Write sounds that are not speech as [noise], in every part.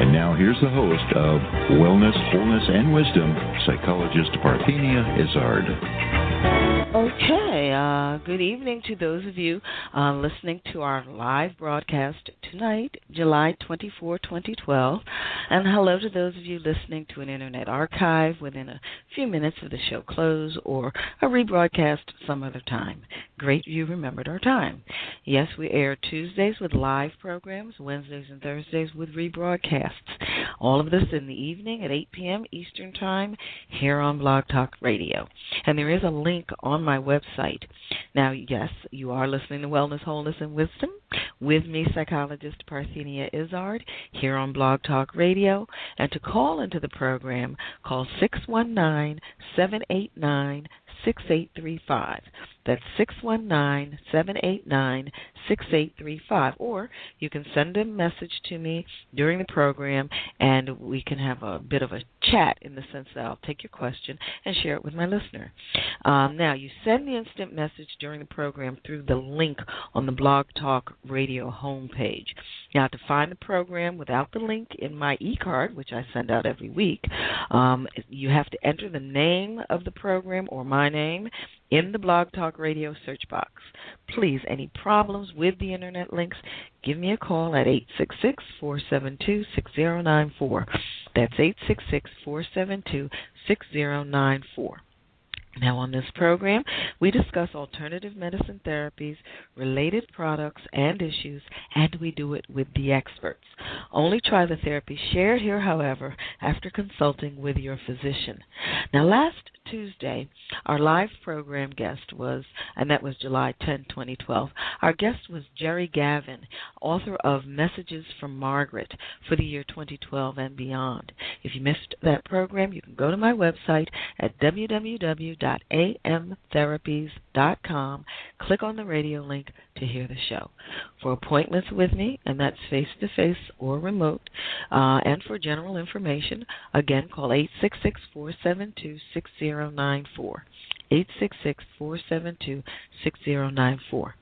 And now here's the host of Wellness, Wholeness, and Wisdom, psychologist Parthenia Izzard. Okay, uh, good evening to those of you uh, listening to our live broadcast tonight, July 24, 2012. And hello to those of you listening to an internet archive within a few minutes of the show close or a rebroadcast some other time. Great you remembered our time. Yes, we air Tuesdays with live programs, Wednesdays and Thursdays with rebroadcasts. All of this in the evening at 8 p.m. Eastern Time here on Blog Talk Radio. And there is a link on my website. Now, yes, you are listening to Wellness, Wholeness, and Wisdom with me, psychologist Parthenia Izzard, here on Blog Talk Radio. And to call into the program, call 619 789 6835. That's 619 789 6835. Or you can send a message to me during the program and we can have a bit of a chat in the sense that I'll take your question and share it with my listener. Um, now, you send the instant message during the program through the link on the Blog Talk Radio homepage. Now, to find the program without the link in my e card, which I send out every week, um, you have to enter the name of the program or my name in the Blog Talk Radio search box. Please, any problems with the internet links, give me a call at 866 472 6094. That's 866 472 6094. Now, on this program, we discuss alternative medicine therapies, related products, and issues, and we do it with the experts. Only try the therapy shared here, however, after consulting with your physician. Now, last Tuesday, our live program guest was, and that was July 10, 2012. Our guest was Jerry Gavin, author of Messages from Margaret for the year 2012 and beyond. If you missed that program, you can go to my website at www.amtherapies.com, click on the radio link to hear the show. For appointments with me, and that's face to face or remote, uh, and for general information, again, call 866 472 6094. 866 472 6094.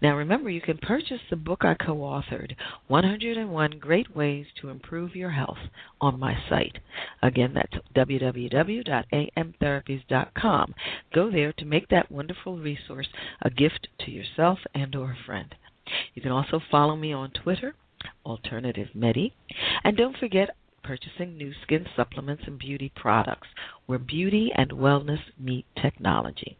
Now remember, you can purchase the book I co authored, 101 Great Ways to Improve Your Health, on my site. Again, that's www.amtherapies.com. Go there to make that wonderful resource a gift to yourself and or a friend. You can also follow me on Twitter, Alternative Medi. And don't forget, purchasing Nu Skin supplements and beauty products, where beauty and wellness meet technology.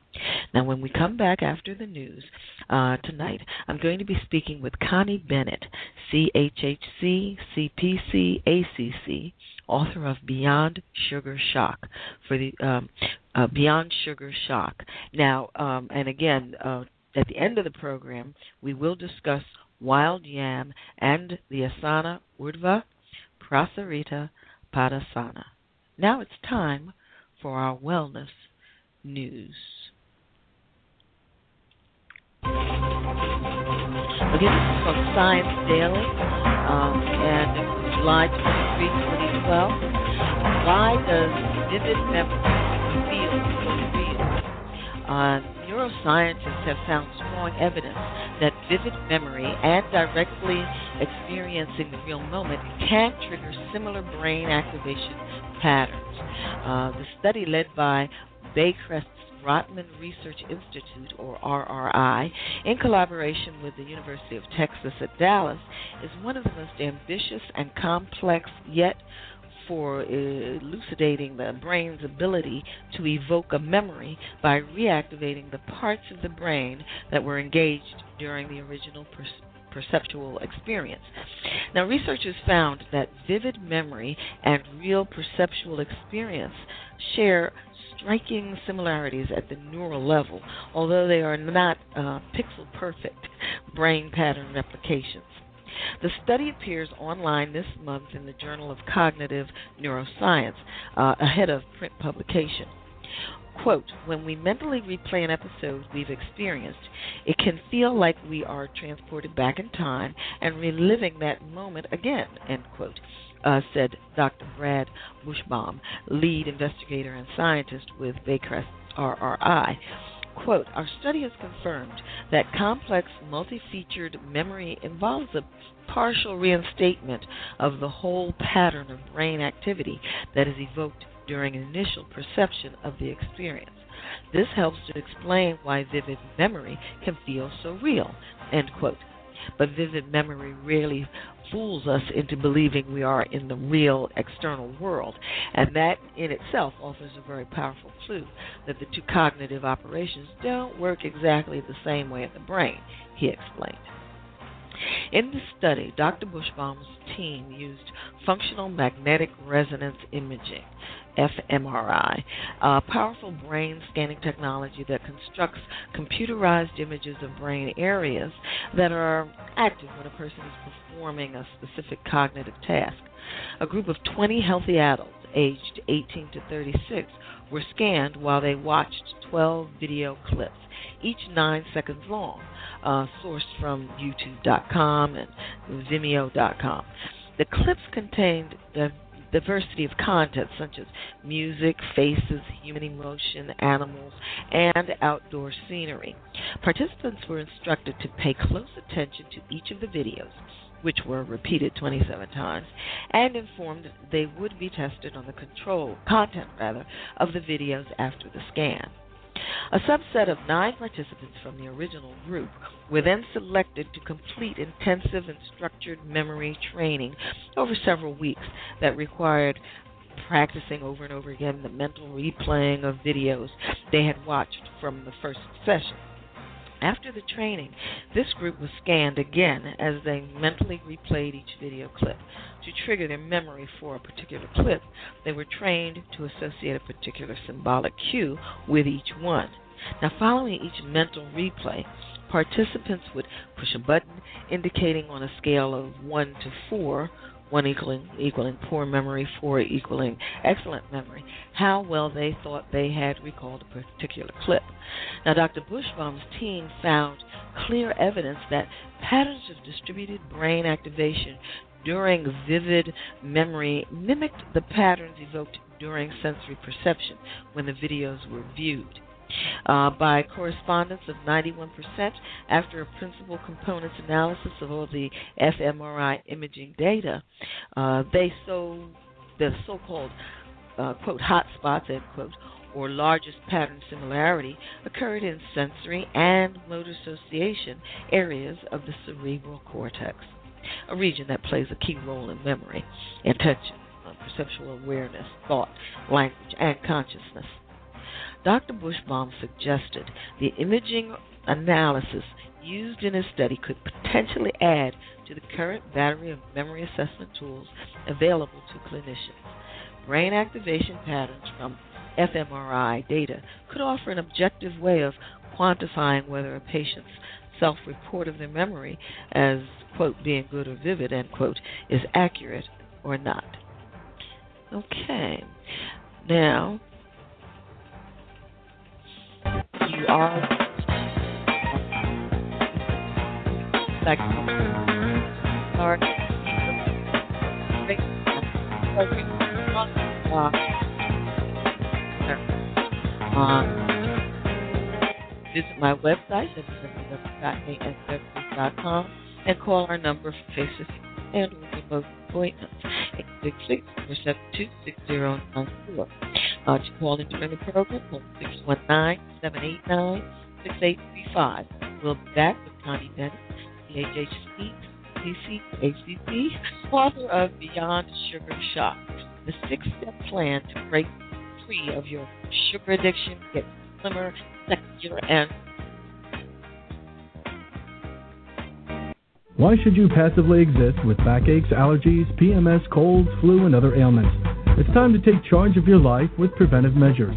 Now, when we come back after the news uh, tonight, I'm going to be speaking with Connie Bennett, CHHC, CPC, ACC, author of Beyond Sugar Shock for the um, uh, Beyond Sugar Shock. Now, um, and again, uh, at the end of the program, we will discuss wild yam and the asana urdhva Prasarita Padasana. Now it's time for our wellness news. Again, this is from Science Daily, um, and July 23, 2012. Why does vivid memory feel so real? Uh, neuroscientists have found strong evidence that vivid memory and directly experiencing the real moment can trigger similar brain activation patterns. Uh, the study led by Baycrest Rotman Research Institute, or RRI, in collaboration with the University of Texas at Dallas, is one of the most ambitious and complex yet for elucidating the brain's ability to evoke a memory by reactivating the parts of the brain that were engaged during the original per- perceptual experience. Now, researchers found that vivid memory and real perceptual experience share striking similarities at the neural level, although they are not uh, pixel perfect brain pattern replications. The study appears online this month in the Journal of Cognitive Neuroscience, uh, ahead of print publication. Quote, when we mentally replay an episode we've experienced, it can feel like we are transported back in time and reliving that moment again, end quote, uh, said Dr. Brad Buchsbaum, lead investigator and scientist with Baycrest RRI. Quote, our study has confirmed that complex multi-featured memory involves a partial reinstatement of the whole pattern of brain activity that is evoked during initial perception of the experience. This helps to explain why vivid memory can feel so real. End quote. But vivid memory really fools us into believing we are in the real external world, and that in itself offers a very powerful clue that the two cognitive operations don't work exactly the same way in the brain, he explained. In the study, Dr. Buchsbaum's team used functional magnetic resonance imaging fMRI, a powerful brain scanning technology that constructs computerized images of brain areas that are active when a person is performing a specific cognitive task. A group of 20 healthy adults aged 18 to 36 were scanned while they watched 12 video clips, each nine seconds long, uh, sourced from YouTube.com and Vimeo.com. The clips contained a diversity of content such as music, faces, human emotion, animals, and outdoor scenery. Participants were instructed to pay close attention to each of the videos, which were repeated 27 times, and informed they would be tested on the control content rather of the videos after the scan. A subset of nine participants from the original group were then selected to complete intensive and structured memory training over several weeks that required practicing over and over again the mental replaying of videos they had watched from the first session. After the training, this group was scanned again as they mentally replayed each video clip. To trigger their memory for a particular clip, they were trained to associate a particular symbolic cue with each one. Now, following each mental replay, participants would push a button indicating on a scale of 1 to 4 one equaling equaling poor memory, four equaling excellent memory, how well they thought they had recalled a particular clip. Now, Dr. Buchsbaum's team found clear evidence that patterns of distributed brain activation during vivid memory mimicked the patterns evoked during sensory perception when the videos were viewed uh, by correspondence of 91% after a principal components analysis of all the fMRI imaging data. Uh, they so the so-called uh, quote hotspots end quote or largest pattern similarity occurred in sensory and motor association areas of the cerebral cortex, a region that plays a key role in memory, attention, uh, perceptual awareness, thought, language, and consciousness. Dr. Buchsbaum suggested the imaging analysis used in his study could potentially add to the current battery of memory assessment tools available to clinicians. Brain activation patterns from fMRI data could offer an objective way of quantifying whether a patient's self report of their memory as, quote, being good or vivid, end quote, is accurate or not. Okay. Now, you are. Like start uh, visit my website www.asw.com and call our number for faces and remote appointments. 866 472 6094. Uh, to call in during the program, 619-789-6835. We'll be back with Connie Bennett, CHHC, CC, ACC, author of Beyond Sugar Shock, the six-step plan to break free of your sugar addiction, get slimmer, sexier, and Why should you passively exist with backaches, allergies, PMS, colds, flu, and other ailments? It's time to take charge of your life with preventive measures.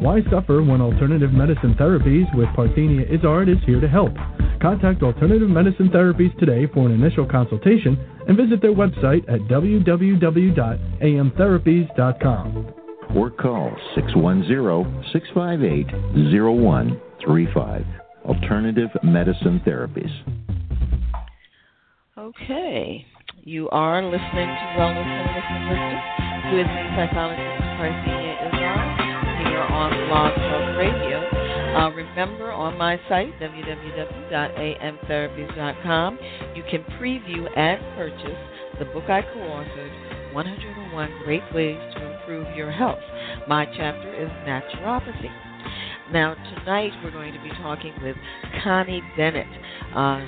Why suffer when alternative medicine therapies with Parthenia Izzard is here to help? Contact Alternative Medicine Therapies today for an initial consultation and visit their website at www.amtherapies.com. Or call 610-658-0135. Alternative Medicine Therapies. Okay. You are listening to Wellness, Wellness, and Wisdom with psychologist Parthenia Izzard, here on Blog Talk Radio. Uh, remember, on my site, www.amtherapies.com, you can preview and purchase the book I co-authored, 101 Great Ways to Improve Your Health. My chapter is Naturopathy. Now, tonight we're going to be talking with Connie Bennett, uh,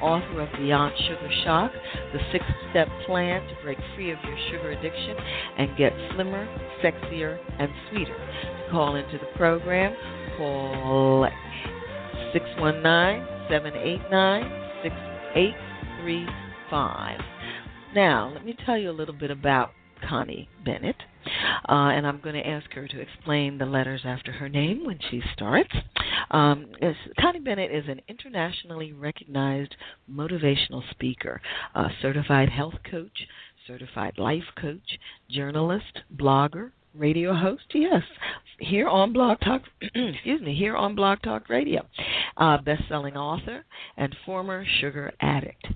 author of Beyond Sugar Shock, the six step plan to break free of your sugar addiction and get slimmer, sexier, and sweeter. To call into the program, call 619 789 6835. Now, let me tell you a little bit about Connie Bennett. Uh, and I'm going to ask her to explain the letters after her name when she starts. Um, Connie Bennett is an internationally recognized motivational speaker, a certified health coach, certified life coach, journalist, blogger, radio host. Yes, here on Blog Talk. [clears throat] excuse me, here on Blog Talk Radio, uh, best-selling author and former sugar addict,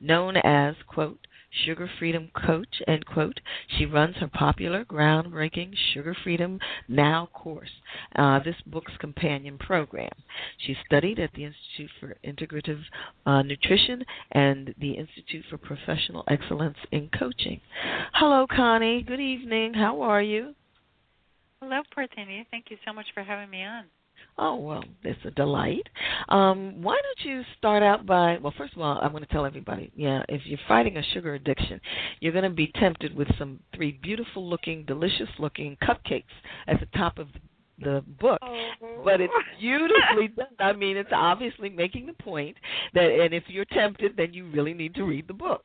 known as quote Sugar Freedom Coach, end quote. She runs her popular, groundbreaking Sugar Freedom Now course, uh, this book's companion program. She studied at the Institute for Integrative uh, Nutrition and the Institute for Professional Excellence in Coaching. Hello, Connie. Good evening. How are you? Hello, Parthenia. Thank you so much for having me on. Oh, well, it's a delight. Um, why don't you start out by, well, first of all, I'm going to tell everybody, yeah, if you're fighting a sugar addiction, you're going to be tempted with some three beautiful looking, delicious looking cupcakes at the top of the book. Oh. But it's beautifully done. I mean, it's obviously making the point that, and if you're tempted, then you really need to read the book.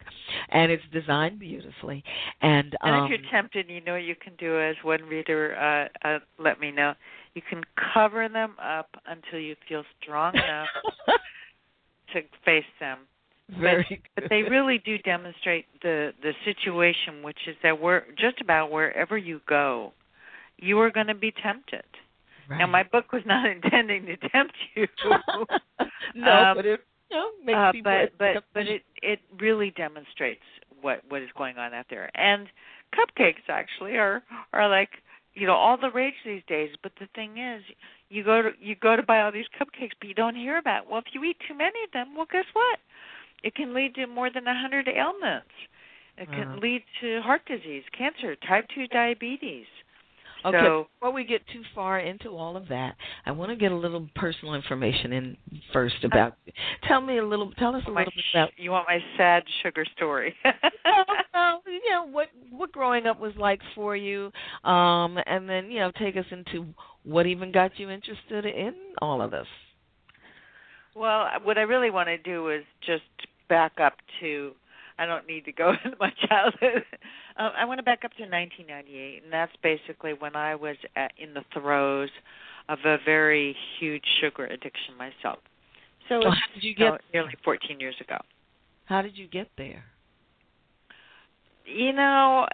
And it's designed beautifully. And, um, and if you're tempted, you know you can do, as one reader uh, uh, let me know. You can cover them up until you feel strong enough [laughs] to face them. Very but, but they really do demonstrate the the situation, which is that we're just about wherever you go, you are going to be tempted. Right. Now, my book was not [laughs] intending to tempt you. [laughs] no, um, but it you know, makes uh, people but but but it it really demonstrates what what is going on out there. And cupcakes actually are are like you know all the rage these days. But the thing is, you go to you go to buy all these cupcakes, but you don't hear about. It. Well, if you eat too many of them, well, guess what? It can lead to more than a hundred ailments. It can Wow. lead to heart disease, cancer, type two diabetes. Okay. So Before we get too far into all of that, I want to get a little personal information in first about. tell me a little. Tell us a little bit about. you want my sad sugar story? [laughs] well, well, you know what what growing up was like for you, um, and then you know take us into what even got you interested in all of this. Well, what I really want to do is just back up to. I don't need to go [laughs] into my childhood. Um, [laughs] I want to back up to 1998, and that's basically when I was at, in the throes of a very huge sugar addiction myself. So So how did you you know, get? nearly 14 years ago. How did you get there? you know,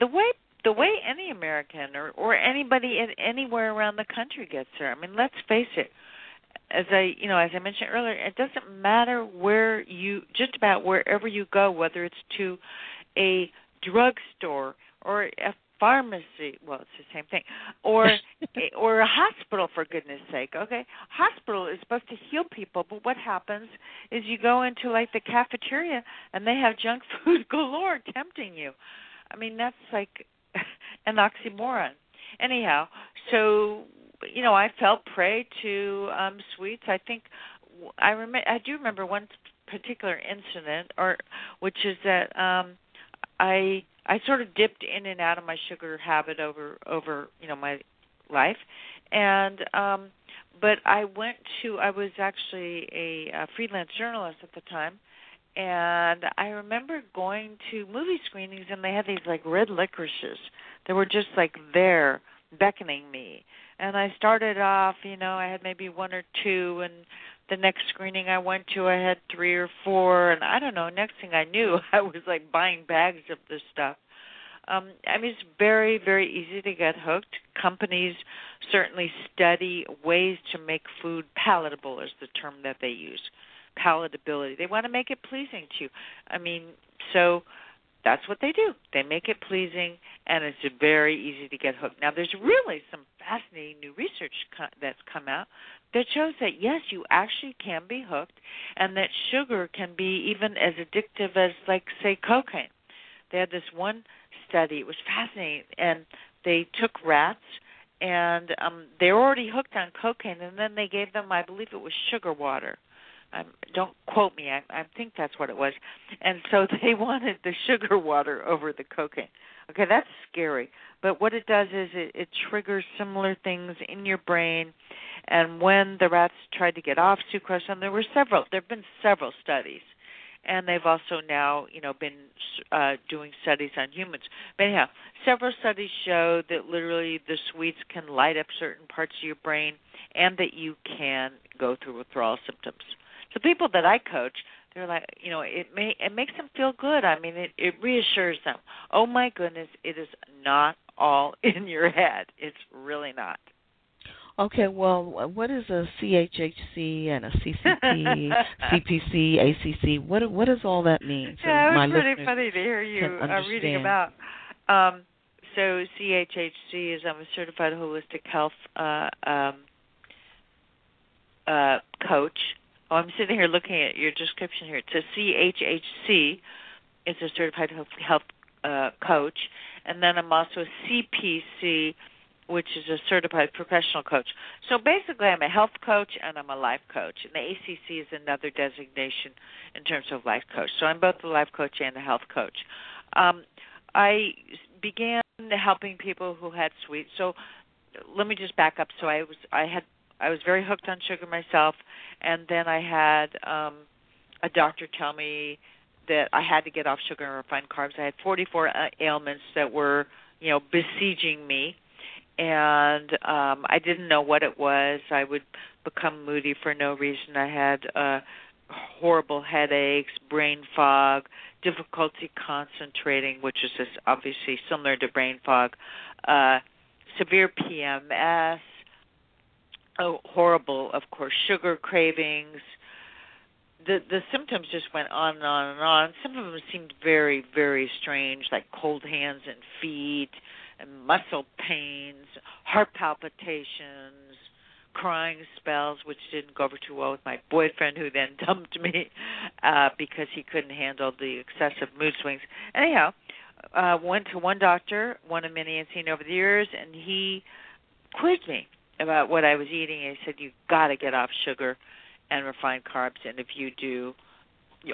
the way the way any American or or anybody in anywhere around the country gets there. I mean, let's face it. As I, you know, as I mentioned earlier, it doesn't matter where you, just about wherever you go, whether it's to a drugstore or a pharmacy. Well, it's the same thing, or [laughs] or a hospital for goodness sake. Okay, hospital is supposed to heal people, but what happens is you go into like the cafeteria and they have junk [laughs] food galore tempting you. I mean, that's like [laughs] an oxymoron. Anyhow, so you know, I fell prey to um sweets. I think I remember I do remember one particular incident or which is that um I I sort of dipped in and out of my sugar habit over over, you know, my life. And um but I went to I was actually a, a freelance journalist at the time and I remember going to movie screenings and they had these like red licorices that were just like there beckoning me. And I started off, you know, I had maybe one or two and the next screening I went to I had three or four and I don't know, next thing I knew [laughs] I was like buying bags of this stuff. Um I mean it's very very easy to get hooked. Companies certainly study ways to make food palatable is the term that they use palatability. They want to make it pleasing to you. I mean, so that's what they do. They make it pleasing, and it's very easy to get hooked. Now, there's really some fascinating new research co- that's come out that shows that yes, you actually can be hooked, and that sugar can be even as addictive as, like, say, cocaine. They had this one study; it was fascinating, and they took rats and um they were already hooked on cocaine and then they gave them i believe it was sugar water um, don't quote me. I, I think that's what it was. And so [laughs] they wanted the sugar water over the cocaine. Okay, that's scary. But what it does is it, it triggers similar things in your brain. And when the rats tried to get off sucrose, and there were several, there have been several studies, and they've also now, you know, been uh, doing studies on humans. But anyhow, several studies show that literally the sweets can light up certain parts of your brain, and that you can go through withdrawal symptoms the people that I coach, they're like, you know, it may it makes them feel good. I mean, it it reassures them. Oh my goodness, it is not all [laughs] in your head. It's really not. Okay, well, what is a CHHC and a CCP, [laughs] CPC, ACC? What what does all that mean? So yeah, it was pretty funny to hear you uh, reading about. Um, so CHHC is I'm a certified holistic health uh, um, uh, coach, Oh, I'm sitting here looking at your description here. It says CHHC is a certified health, health uh, coach, and then I'm also a CPC, which is a certified professional coach. So basically, I'm a health coach and I'm a life coach, and the ACC is another designation in terms of life coach. So I'm both a life coach and a health coach. Um, I began helping people who had sweets. So let me just back up. So I was I had I was very hooked on sugar myself, and then I had um, a doctor tell me that I had to get off sugar and refined carbs. I had 44 uh, ailments that were, you know, besieging me, and um, I didn't know what it was. I would become moody for no reason. I had uh, horrible headaches, brain fog, difficulty concentrating, which is obviously similar to brain fog, uh, severe PMS, oh, horrible, of course, sugar cravings. The the symptoms just went on and on and on. Some of them seemed very very strange, like cold hands and feet, and muscle pains, heart palpitations, crying spells, which didn't go over too well with my boyfriend, who then [laughs] dumped me uh, because he couldn't handle the excessive mood swings. Anyhow, uh, went to one doctor, one of many I've seen over the years, and he quizzed me about what I was eating. And he said, "You've got to get off sugar and refined carbs, and if you do,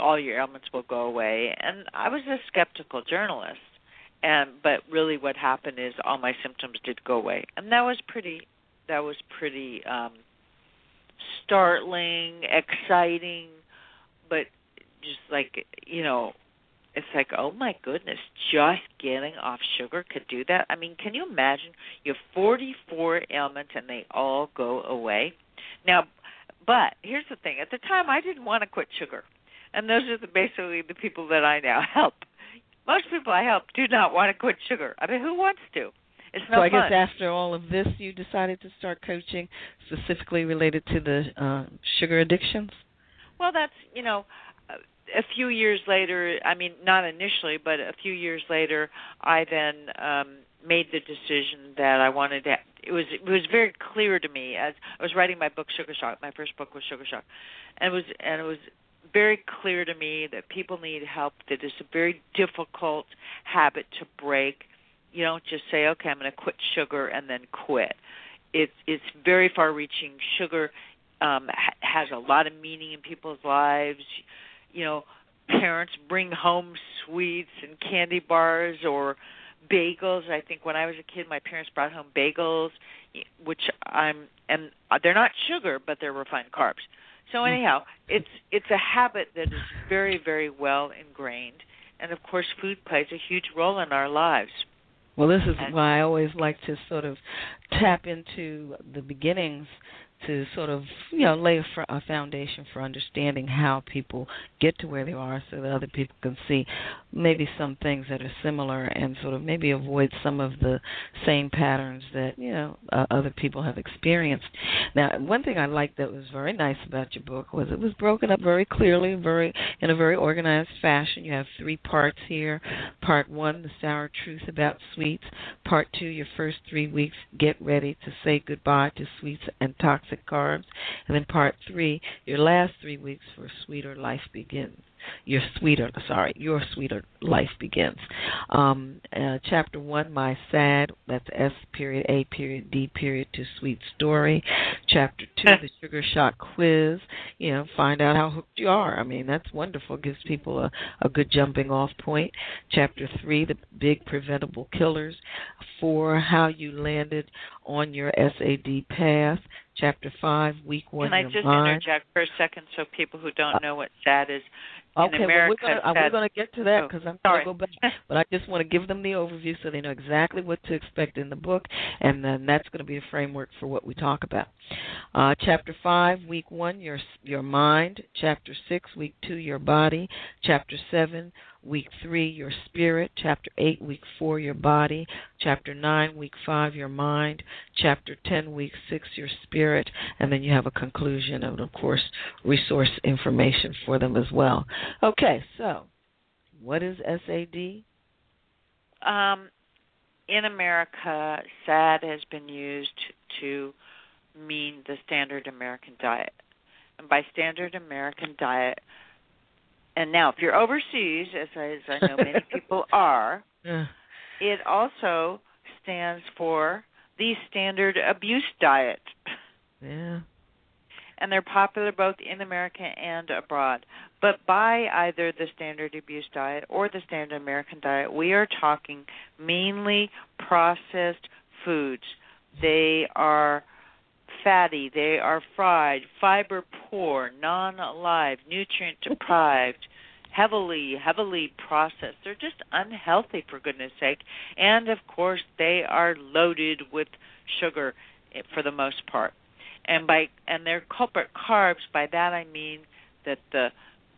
all your ailments will go away." And I was a skeptical journalist, and but really, what happened is all my symptoms did go away, and that was pretty. That was pretty um startling, exciting, but just like you know it's like, oh my goodness, just getting off sugar could do that. I mean, can you imagine? You have 44 ailments and they all go away. Now, but here's the thing: at the time, I didn't want to quit sugar, and those are the basically the people that I now [laughs] help. most people I help do not want to quit sugar. I mean, who wants to? It's no so I fun. guess after all of this, you decided to start coaching specifically related to the uh, sugar addictions. Well, that's you know, a few years later. I mean, not initially, but a few years later, I then um, made the decision that I wanted to. It was it was very clear to me as I was writing my book Sugar Shock. My first book was Sugar Shock, and it was and it was very clear to me that people need help. That it's a very difficult habit to break. You don't just say, "Okay, I'm going to quit sugar," and then quit. It's it's very far-reaching. Sugar um, ha- has a lot of meaning in people's lives. You know, parents bring home sweets and candy bars or bagels. I think when I was a kid, my parents brought home bagels, which I'm and uh, they're not sugar, but they're refined carbs. So mm. anyhow, it's it's a habit that is very very well ingrained, and of course, food plays a huge role in our lives. Well, this is why I always like to sort of tap into the beginnings to sort of you know lay a, foundation for understanding how people get to where they are so that other people can see maybe some things that are similar and sort of maybe avoid some of the same patterns that you know uh, other people have experienced. Now one thing i liked that was very nice about your book was it was broken up very clearly very in a very organized fashion. You have three parts here. Part one the sour truth about sweets. Part two your first three weeks get ready to say goodbye to sweets and toxic toxic carbs. And then part three, your last three weeks for sweeter life begins. Your sweeter, sorry, your sweeter life begins. Um, uh, chapter one, my sad. That's S period A period D period to sweet story. Chapter two, the sugar shock quiz. You know, find out how hooked you are. I mean, that's wonderful. Gives people a, a good jumping off point. Chapter three, the big preventable killers. Four, how you landed on your SAD path chapter 5, week 1. Can I just mind. interject for a second so people who don't know what SAD is? Okay, America, well, we're going to get to that because oh, I'm going to go back. [laughs] but I just want to give them the overview so they know exactly what to expect in the book, and then that's going to be a framework for what we talk about. Uh, chapter 5, week 1, your, your mind. Chapter 6, week 2, your body. Chapter 7, week 3, your spirit. Chapter 8, week 4, your body. Chapter 9, week 5, your mind. Chapter 10, week 6, your spirit. And then you have a conclusion and, of course, resource information for them as well. Okay, so what is SAD? Um, in America, SAD has been used to mean the standard American diet. And by standard American diet, and now if you're overseas, as I, as I know many [laughs] people are, Yeah. it also stands for the standard abuse diet. Yeah. And they're popular both in America and abroad. But by either the standard abuse diet or the standard American diet, we are talking mainly processed foods. They are fatty, they are fried, fiber poor, non alive, nutrient deprived, heavily, heavily processed. They're just unhealthy for goodness sake. And of course they are loaded with sugar eh, for the most part. And by and they're culprit carbs, by that I mean that the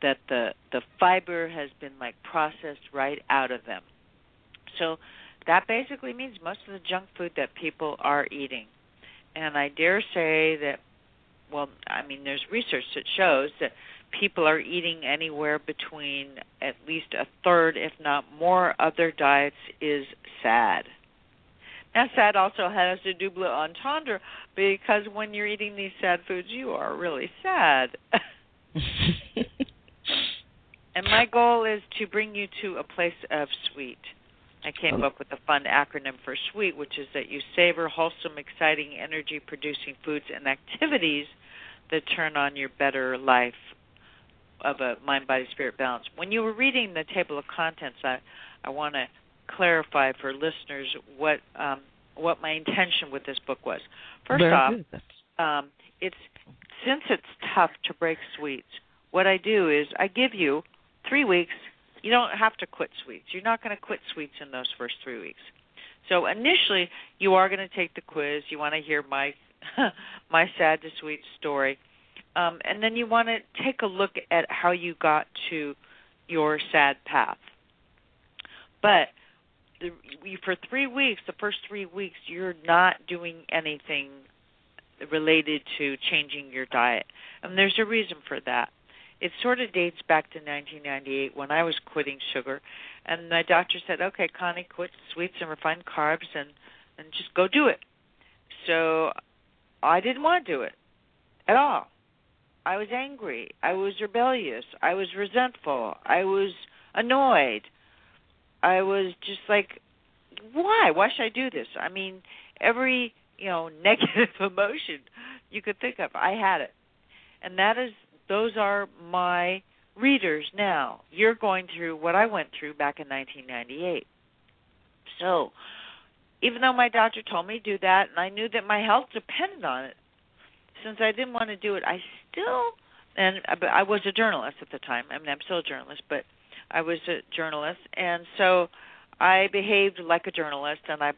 that the the fiber has been like processed right out of them. So that basically means most of the junk food that people are eating and I dare say that, well, I mean, there's research that shows that people are eating anywhere between at least a third, if not more, of their diets is sad. Now, sad also has a double entendre because when you're eating these sad foods, you are really sad. [laughs] and my goal is to bring you to a place of sweet. I came up with a fun acronym for SWEET, which is that you savor wholesome, exciting, energy producing foods and activities that turn on your better life of a mind body spirit balance. When you were reading the table of contents, I, I want to clarify for listeners what um, what my intention with this book was. First Very off, um, it's since it's tough to break sweets, what I do is I give you three weeks you don't have to quit sweets. You're not going to quit sweets in those first three weeks. So initially, you are going to take the quiz. You want to hear my [laughs] my sad to sweet story, um, and then you want to take a look at how you got to your sad path. But the, for three weeks, the first three weeks, you're not doing anything related to changing your diet, and there's a reason for that. It sort of dates back to 1998 when I was quitting sugar, and my doctor said, "Okay, Connie, quit sweets and refined carbs, and and just go do it." So I didn't want to do it at all. I was angry. I was rebellious. I was resentful. I was annoyed. I was just like, why? Why should I do this? I mean, every you know [laughs] negative emotion you could think of, I had it, and that is those are my readers now. You're going through what I went through back in 1998. So, even though my doctor told me to do that, and I knew that my health depended on it, since I didn't want to do it, I still and uh, I was a journalist at the time. I mean, I'm still a journalist, but I was a journalist, and so I behaved like a journalist. And I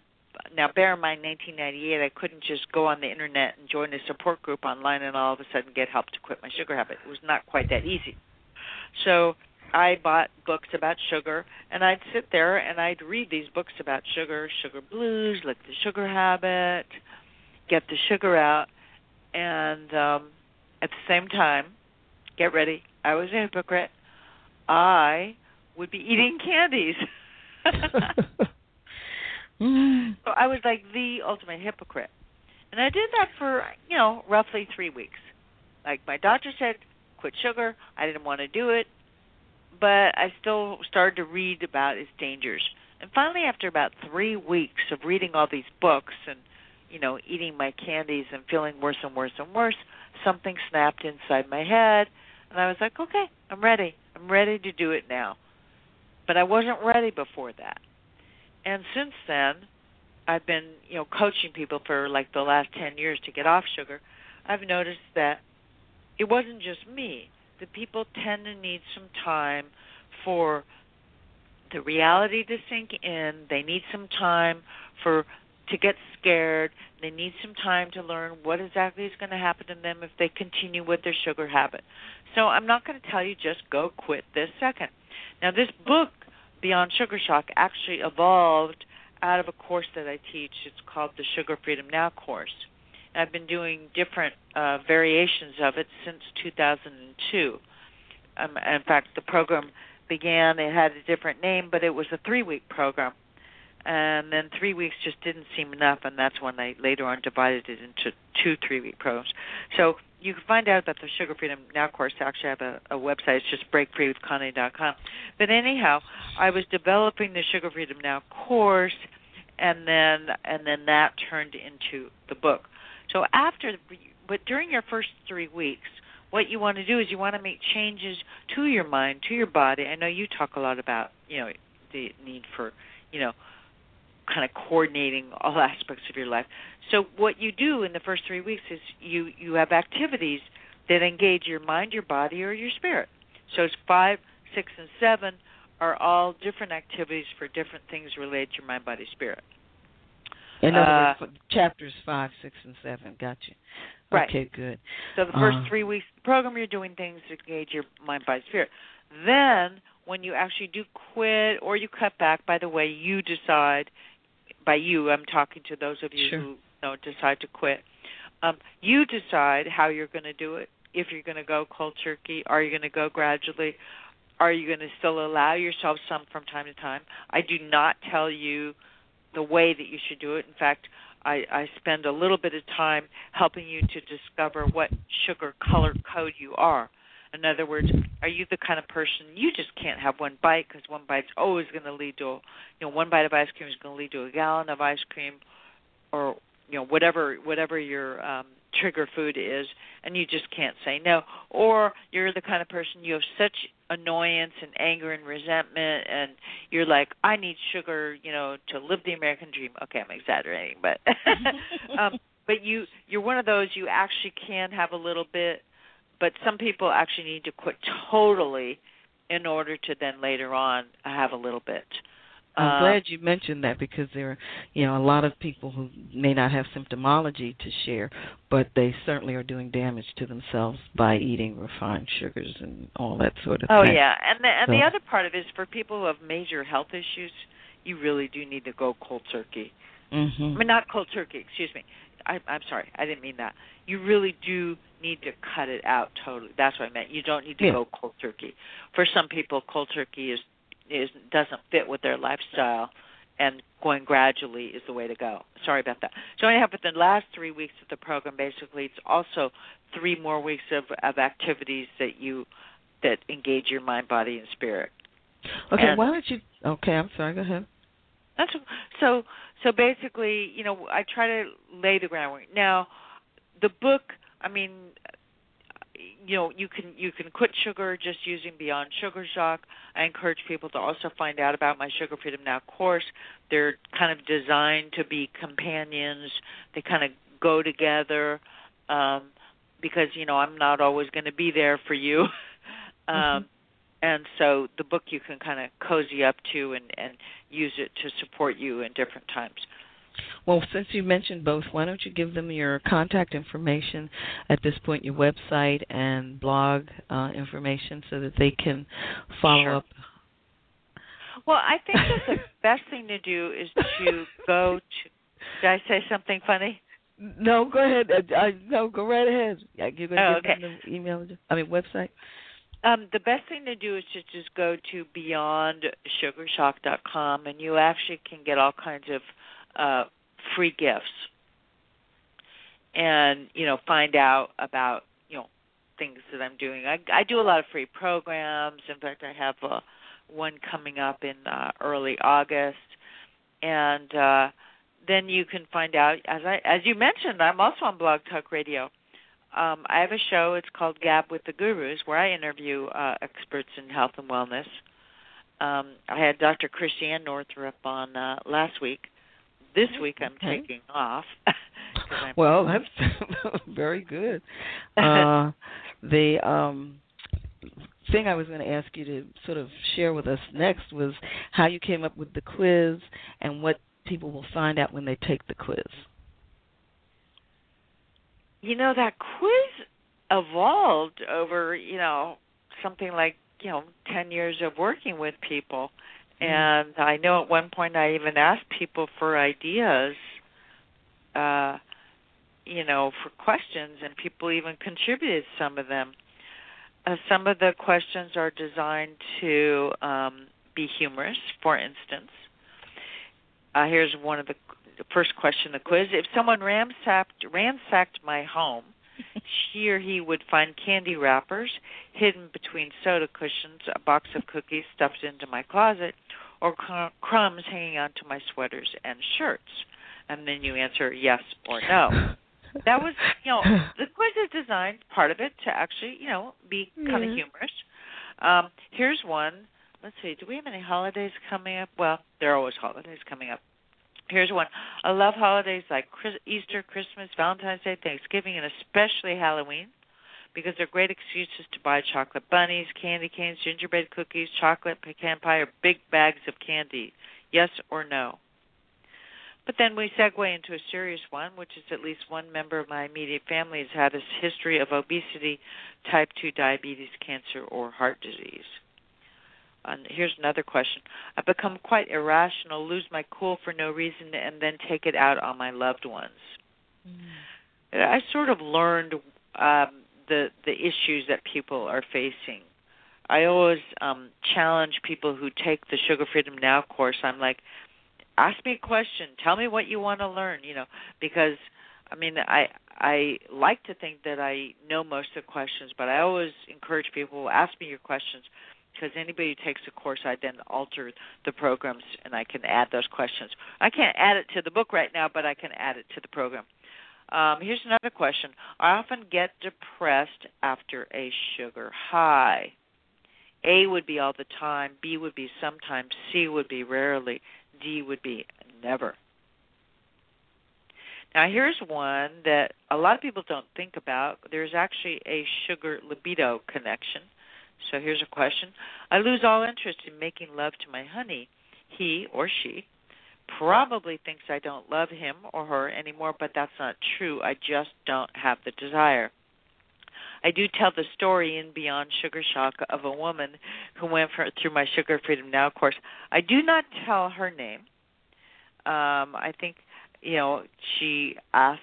now bear in mind, 1998, I couldn't just go on the internet and join a support group online and all of a sudden get help to quit my sugar habit. It was not quite that easy. So I bought books about sugar, and I'd sit there and I'd read these books about sugar, sugar blues, like the sugar habit, get the sugar out, and um, at the same time, get ready. I was a hypocrite. I would be eating candies. [laughs] [laughs] so I was like the ultimate hypocrite. And I did that for, you know, roughly three weeks. Like my doctor said, quit sugar. I didn't want to do it. But I still started to read about its dangers. And finally, after about three weeks of reading all these books and, you know, eating my candies and feeling worse and worse and worse, something snapped inside my head. And I was like, okay, I'm ready. I'm ready to do it now. But I wasn't ready before that. And since then, I've been, you know, coaching people for like the last 10 years to get off sugar. I've noticed that it wasn't just me. The people tend to need some time for the reality to sink in. They need some time for to get scared. They need some time to learn what exactly is going to happen to them if they continue with their sugar habit. So I'm not going to tell you just go quit this second. Now this book Beyond Sugar Shock actually evolved out of a course that I teach. It's called the Sugar Freedom Now course. And I've been doing different uh, variations of it since 2002. Um, in fact, the program began, it had a different name, but it was a three week program. And then three weeks just didn't seem enough, and that's when I later on divided it into two three week programs. So you can find out about the Sugar Freedom Now course. I actually have a, a website. It's just breakfreewithconnie.com. But anyhow, I was developing the Sugar Freedom Now course, and then and then that turned into the book. So after, but during your first three weeks, what you want to do is you want to make changes to your mind, to your body. I know you talk a lot about you know the need for you know kind of coordinating all aspects of your life. So what you do in the first three weeks is you you have activities that engage your mind, your body, or your spirit. So it's five, six, and seven are all different activities for different things related to your mind, body, spirit. In other uh, words, chapters five, six, and seven. Gotcha. Right. Okay, good. So the first uh, three weeks of the program, you're doing things to engage your mind, body, spirit. Then, when you actually do quit or you cut back, by the way, you decide by you, I'm talking to those of you sure. who you know, decide to quit. Um, you decide how you're going to do it. If you're going to go cold turkey, are you going to go gradually? Are you going to still allow yourself some from time to time? I do not tell you the way that you should do it. In fact, I, I spend a little bit of time helping you to discover what sugar color code you are. In other words, are you the kind of person you just can't have one bite because one bite's always going to lead to, you know, one bite of ice cream is going to lead to a gallon of ice cream, or you know whatever whatever your um, trigger food is, and you just can't say no. Or you're the kind of person you have such annoyance and anger and resentment, and you're like, I need sugar, you know, to live the American dream. Okay, I'm exaggerating, but [laughs] um, but you you're one of those you actually can have a little bit but some people actually need to quit totally in order to then later on have a little bit. I'm uh, glad you mentioned that because there are, you know, a lot of people who may not have symptomology to share, but they certainly are doing damage to themselves by eating refined sugars and all that sort of oh, thing. Oh yeah, and the and so, the other part of it is for people who have major health issues. you really do need to go cold turkey. Mm-hmm. I mean, not cold turkey. Excuse me. I, I'm sorry. I didn't mean that. You really do need to cut it out totally. That's what I meant. You don't need to Yeah. go cold turkey. For some people, cold turkey is is doesn't fit with their lifestyle, and going gradually is the way to go. Sorry about that. So I have with the last three weeks of the program. Basically, it's also three more weeks of of activities that you that engage your mind, body, and spirit. Okay, And- why don't you? Okay, I'm sorry. Go ahead. That's so. So basically, you know, I try to lay the groundwork. Now, the book. I mean, you know, you can you can quit sugar just using Beyond Sugar Shock. I encourage people to also find out about my Sugar Freedom Now course. They're kind of designed to be companions. They kind of go together um, because you know I'm not always going to be there for you. [laughs] um, and so the book you can kind of cozy up to and and use it to support you in different times. Well, since you mentioned both, why don't you give them your contact information at this point, your website and blog uh, information, so that they can follow Sure. up. Well, I think that the [laughs] best thing to do is to go to. Did I say something funny? No, go ahead. Uh, uh, no, go right ahead. You're going to Oh, give okay. them the email. address- I mean, website. Um, the best thing to do is to just go to beyondsugarshock.com, and you actually can get all kinds of uh, free gifts, and you know find out about you know things that I'm doing. I, I do a lot of free programs. In fact, I have uh, one coming up in uh, early August, and uh, then you can find out as I as you mentioned. I'm also on Blog Talk Radio um, I have a show. It's called Gab with the Gurus, where I interview uh, experts in health and wellness. Um, I had Dr. Christiane Northrup on uh, last week. This week I'm Okay. taking off. [laughs] I'm- Well, [laughs] that's [laughs] very good. Uh, the um, thing I was going to ask you to sort of share with us next was how you came up with the quiz and what people will find out when they take the quiz. you know that quiz evolved over you know something like you know ten years of working with people and i know at one point i even asked people for ideas uh you know for questions and people even contributed some of them uh, some of the questions are designed to um be humorous for instance uh here's one of the the first question the quiz. If someone ransacked, ransacked my home, she or he would find candy wrappers hidden between soda cushions, a box of cookies stuffed into my closet, or cr- crumbs hanging onto my sweaters and shirts. And then you answer yes or no. [laughs] That was, you know, the quiz is designed, part of it, to actually, you know, be kind of Yeah. humorous. Um, here's one. Let's see. Do we have any holidays coming up? Well, there are always holidays coming up. Here's one. I love holidays like Chris- Easter, Christmas, Valentine's Day, Thanksgiving, and especially Halloween because they're great excuses to buy chocolate bunnies, candy canes, gingerbread cookies, chocolate, pecan pie, or big bags of candy. Yes or no? But then we segue into a serious one, which is at least one member of my immediate family has had a history of obesity, type 2 diabetes, cancer, or heart disease. And here's another question. I've become quite irrational, lose my cool for no reason, and then take it out on my loved ones. I sort of learned um, the the issues that people are facing. I always um, challenge people who take the Sugar Freedom Now course. I'm like, ask me a question, tell me what you want to learn. You know, because I mean, I I like to think that I know most of the questions, but I always encourage people ask me your questions because anybody who takes the course, I then alter the programs and I can add those questions. I can't add it to the book right now, but I can add it to the program. Um, here's another question. I often get depressed after a sugar high. A would be all the time, B would be sometimes, C would be rarely, D would be never. Now, here's one that a lot of people don't think about. There's actually a sugar libido connection. So here's a question. I lose all interest in making love to my honey. He or she probably thinks I don't love him or her anymore, but that's not true. I just don't have the desire. I do tell the story in Beyond Sugar Shock of a woman who went for, through my Sugar Freedom Now course. I do not tell her name. Um, I think you know she asked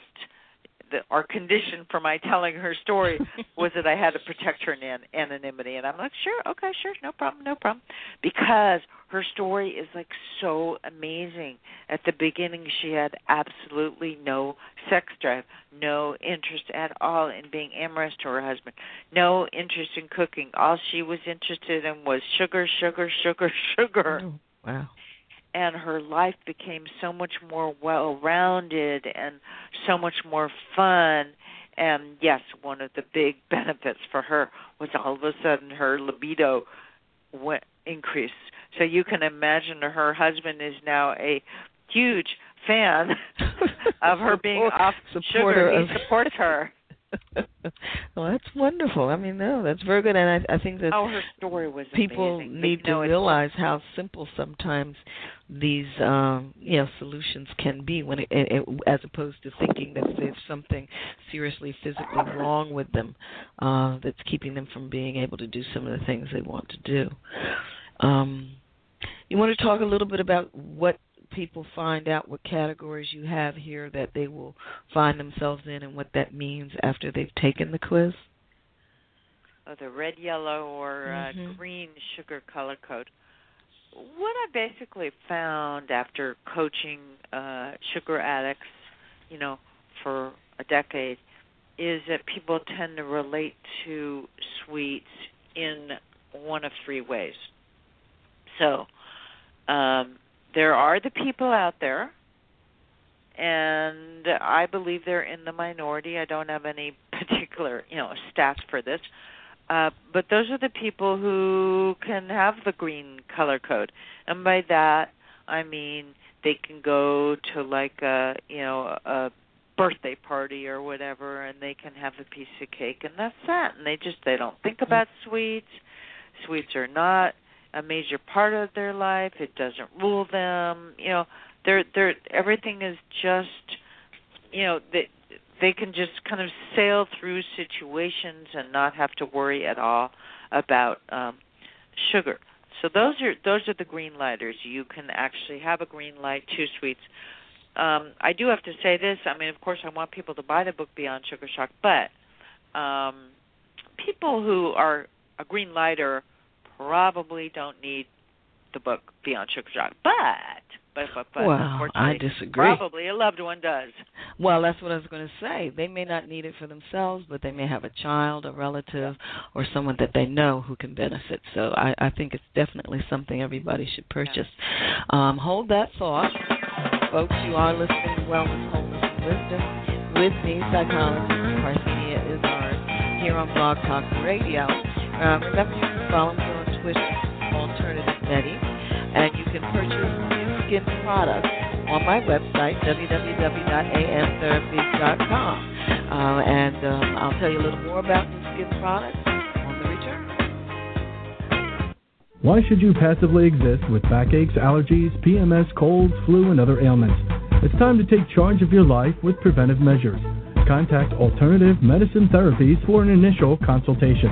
the, our condition for my telling her story [laughs] was that I had to protect her an- anonymity, and I'm like, sure, okay, sure, no problem, no problem, because her story is like so amazing. At the beginning, she had absolutely no sex drive, no interest at all in being amorous to her husband, no interest in cooking. All she was interested in was sugar, sugar, sugar, sugar. Oh, wow and her life became so much more well rounded and so much more fun. And yes one of the big [laughs] benefits for her was all of a sudden her libido went increased. So you can imagine her husband is now a huge fan [laughs] of her being off sugar. he supports her [laughs] [laughs] well, that's wonderful. I mean, no, that's very good, and I, I think that oh, her story was people amazing. need to realize how simple sometimes these, um, you know, solutions can be when, it, it, as opposed to thinking that there's something seriously physically wrong with them uh, that's keeping them from being able to do some of the things they want to do. Um, you want to talk a little bit about what people find out what categories you have here that they will find themselves in and what that means after they've taken the quiz? Oh, the red, yellow, or mm-hmm. uh, green sugar color code. What I basically found after coaching uh, sugar addicts, you know, for a decade, is that people tend to relate to sweets in one of three ways. So, um, there are the people out there, and I believe they're in the minority. I don't have any [laughs] particular, you know, stats for this. Uh, but those are the people who can have the green color code, and by that I mean they can go to like a you know a birthday party or whatever, and they can have a piece of cake, and that's that. And they just they don't think about sweets. Sweets are not a major part of their life. It doesn't rule them. You know, they're they're everything is just you know they they can just kind of sail through situations and not have to worry at all about um sugar. So those are those are the green lighters. You can actually have a green light, two sweets. Um, I do have to say this. I mean, of course, I want people to buy the book Beyond Sugar Shock, but um, people who are a green lighter probably don't need the book Beyond Sugar Shock. But but but but well, I disagree. Probably a loved one does. Well, that's what I was going to say. They may not need it for themselves, but they may have a child, a relative, or someone that they know who can benefit. So I, I think it's definitely something everybody should purchase. Um, hold that thought, folks. You are listening to Wellness, Wholeness, and Wisdom with me, psychologist Parthenia Izzard, here on Blog Talk Radio. Um, remember, you can follow me on Alternative Betty, and you can purchase Nu Skin products on my website, www.amtherapies.com. Uh, and um, I'll tell you a little more about the skin products on the return. Why should you passively exist with backaches, allergies, PMS, colds, flu, and other ailments? It's time to take charge of your life with preventive measures. Contact Alternative Medicine Therapies for an initial consultation.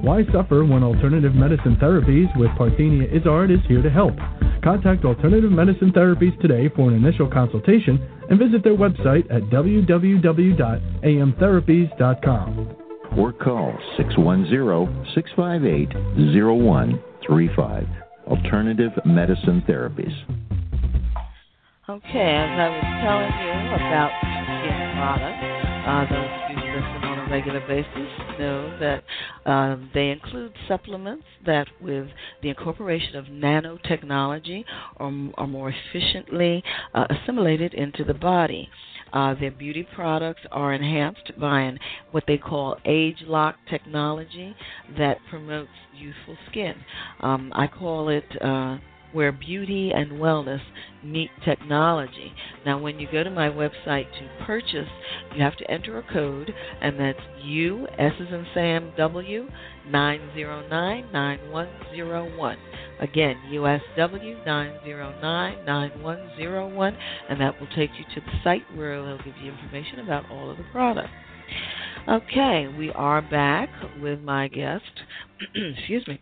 Why suffer when alternative medicine therapies with Parthenia Izzard is here to help? Contact Alternative Medicine Therapies today for an initial consultation and visit their website at www.amtherapies.com. Or call 610-658-0135. Alternative Medicine Therapies. Okay, as I was telling you about skin products, uh, those regular basis know that uh, they include supplements that, with the incorporation of nanotechnology, are, are more efficiently uh, assimilated into the body. Uh, their beauty products are enhanced by an, what they call age lock technology that promotes youthful skin. Um, I call it uh, where beauty and wellness meet technology. Now, when you go to my website to purchase, you have to enter a code, and that's U, S as in Sam, W, 9099101. Again, USW 9099101, and that will take you to the site where it'll give you information about all of the products. Okay, we are back with my guest. [clears throat] Excuse me.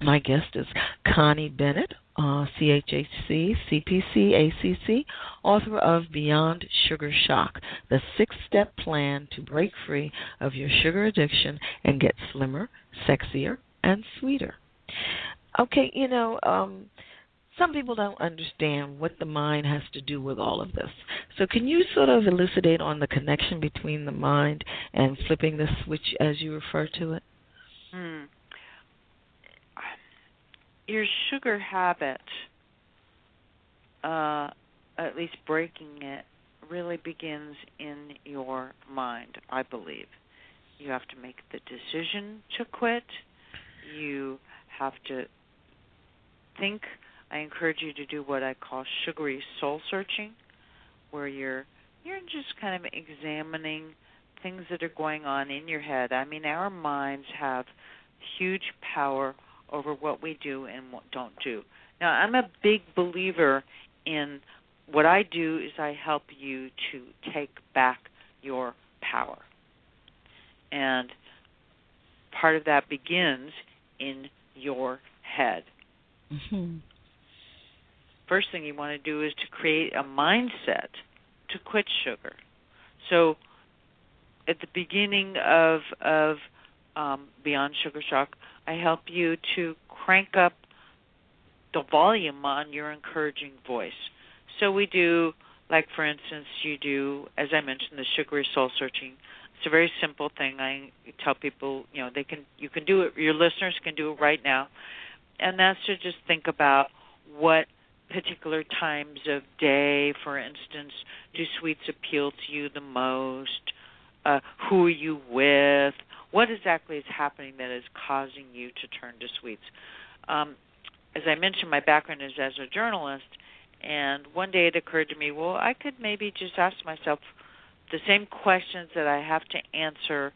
My guest is Connie Bennett, uh, CHHC, CPC, ACC, author of Beyond Sugar Shock, the six step plan to break free of your sugar addiction and get slimmer, sexier, and sweeter. Okay, you know, um, some people don't understand what the mind has to do with all of this. So, can you sort of elucidate on the connection between the mind and flipping the switch, as you refer to it? Hmm. Your sugar habit, uh, at least breaking it, really begins in your mind, I believe. You have to make the decision to quit. You have to think. I encourage you to do what I call sugary soul searching, where you're you're just kind of examining things that are going on in your head. I mean, our minds have huge power over what we do and what don't do. Now, I'm a big believer in what I do is I help you to take back your power. And part of that begins in your head. Mm-hmm. First thing you want to do is to create a mindset to quit sugar. So, at the beginning of of um, Beyond Sugar Shock, I help you to crank up the volume on your encouraging voice. So we do, like for instance, you do, as I mentioned, the sugary soul searching. It's a very simple thing. I tell people, you know, they can, you can do it. Your listeners can do it right now, and that's to just think about what particular times of day, for instance, do sweets appeal to you the most? Uh, who are you with? What exactly is happening that is causing you to turn to sweets? Um, as I mentioned, my background is as a journalist, and one day it occurred to me, well, I could maybe just ask myself the same questions that I have to answer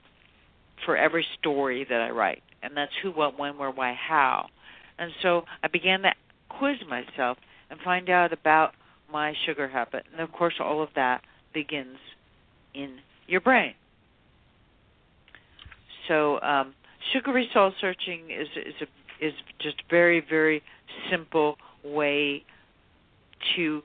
for every story that I write, and that's who, what, when, where, why, how. And so I began to quiz myself and find out about my sugar habit. And of course, all of that begins in your brain. So, um, sugary soul searching is is a, is just very very simple way to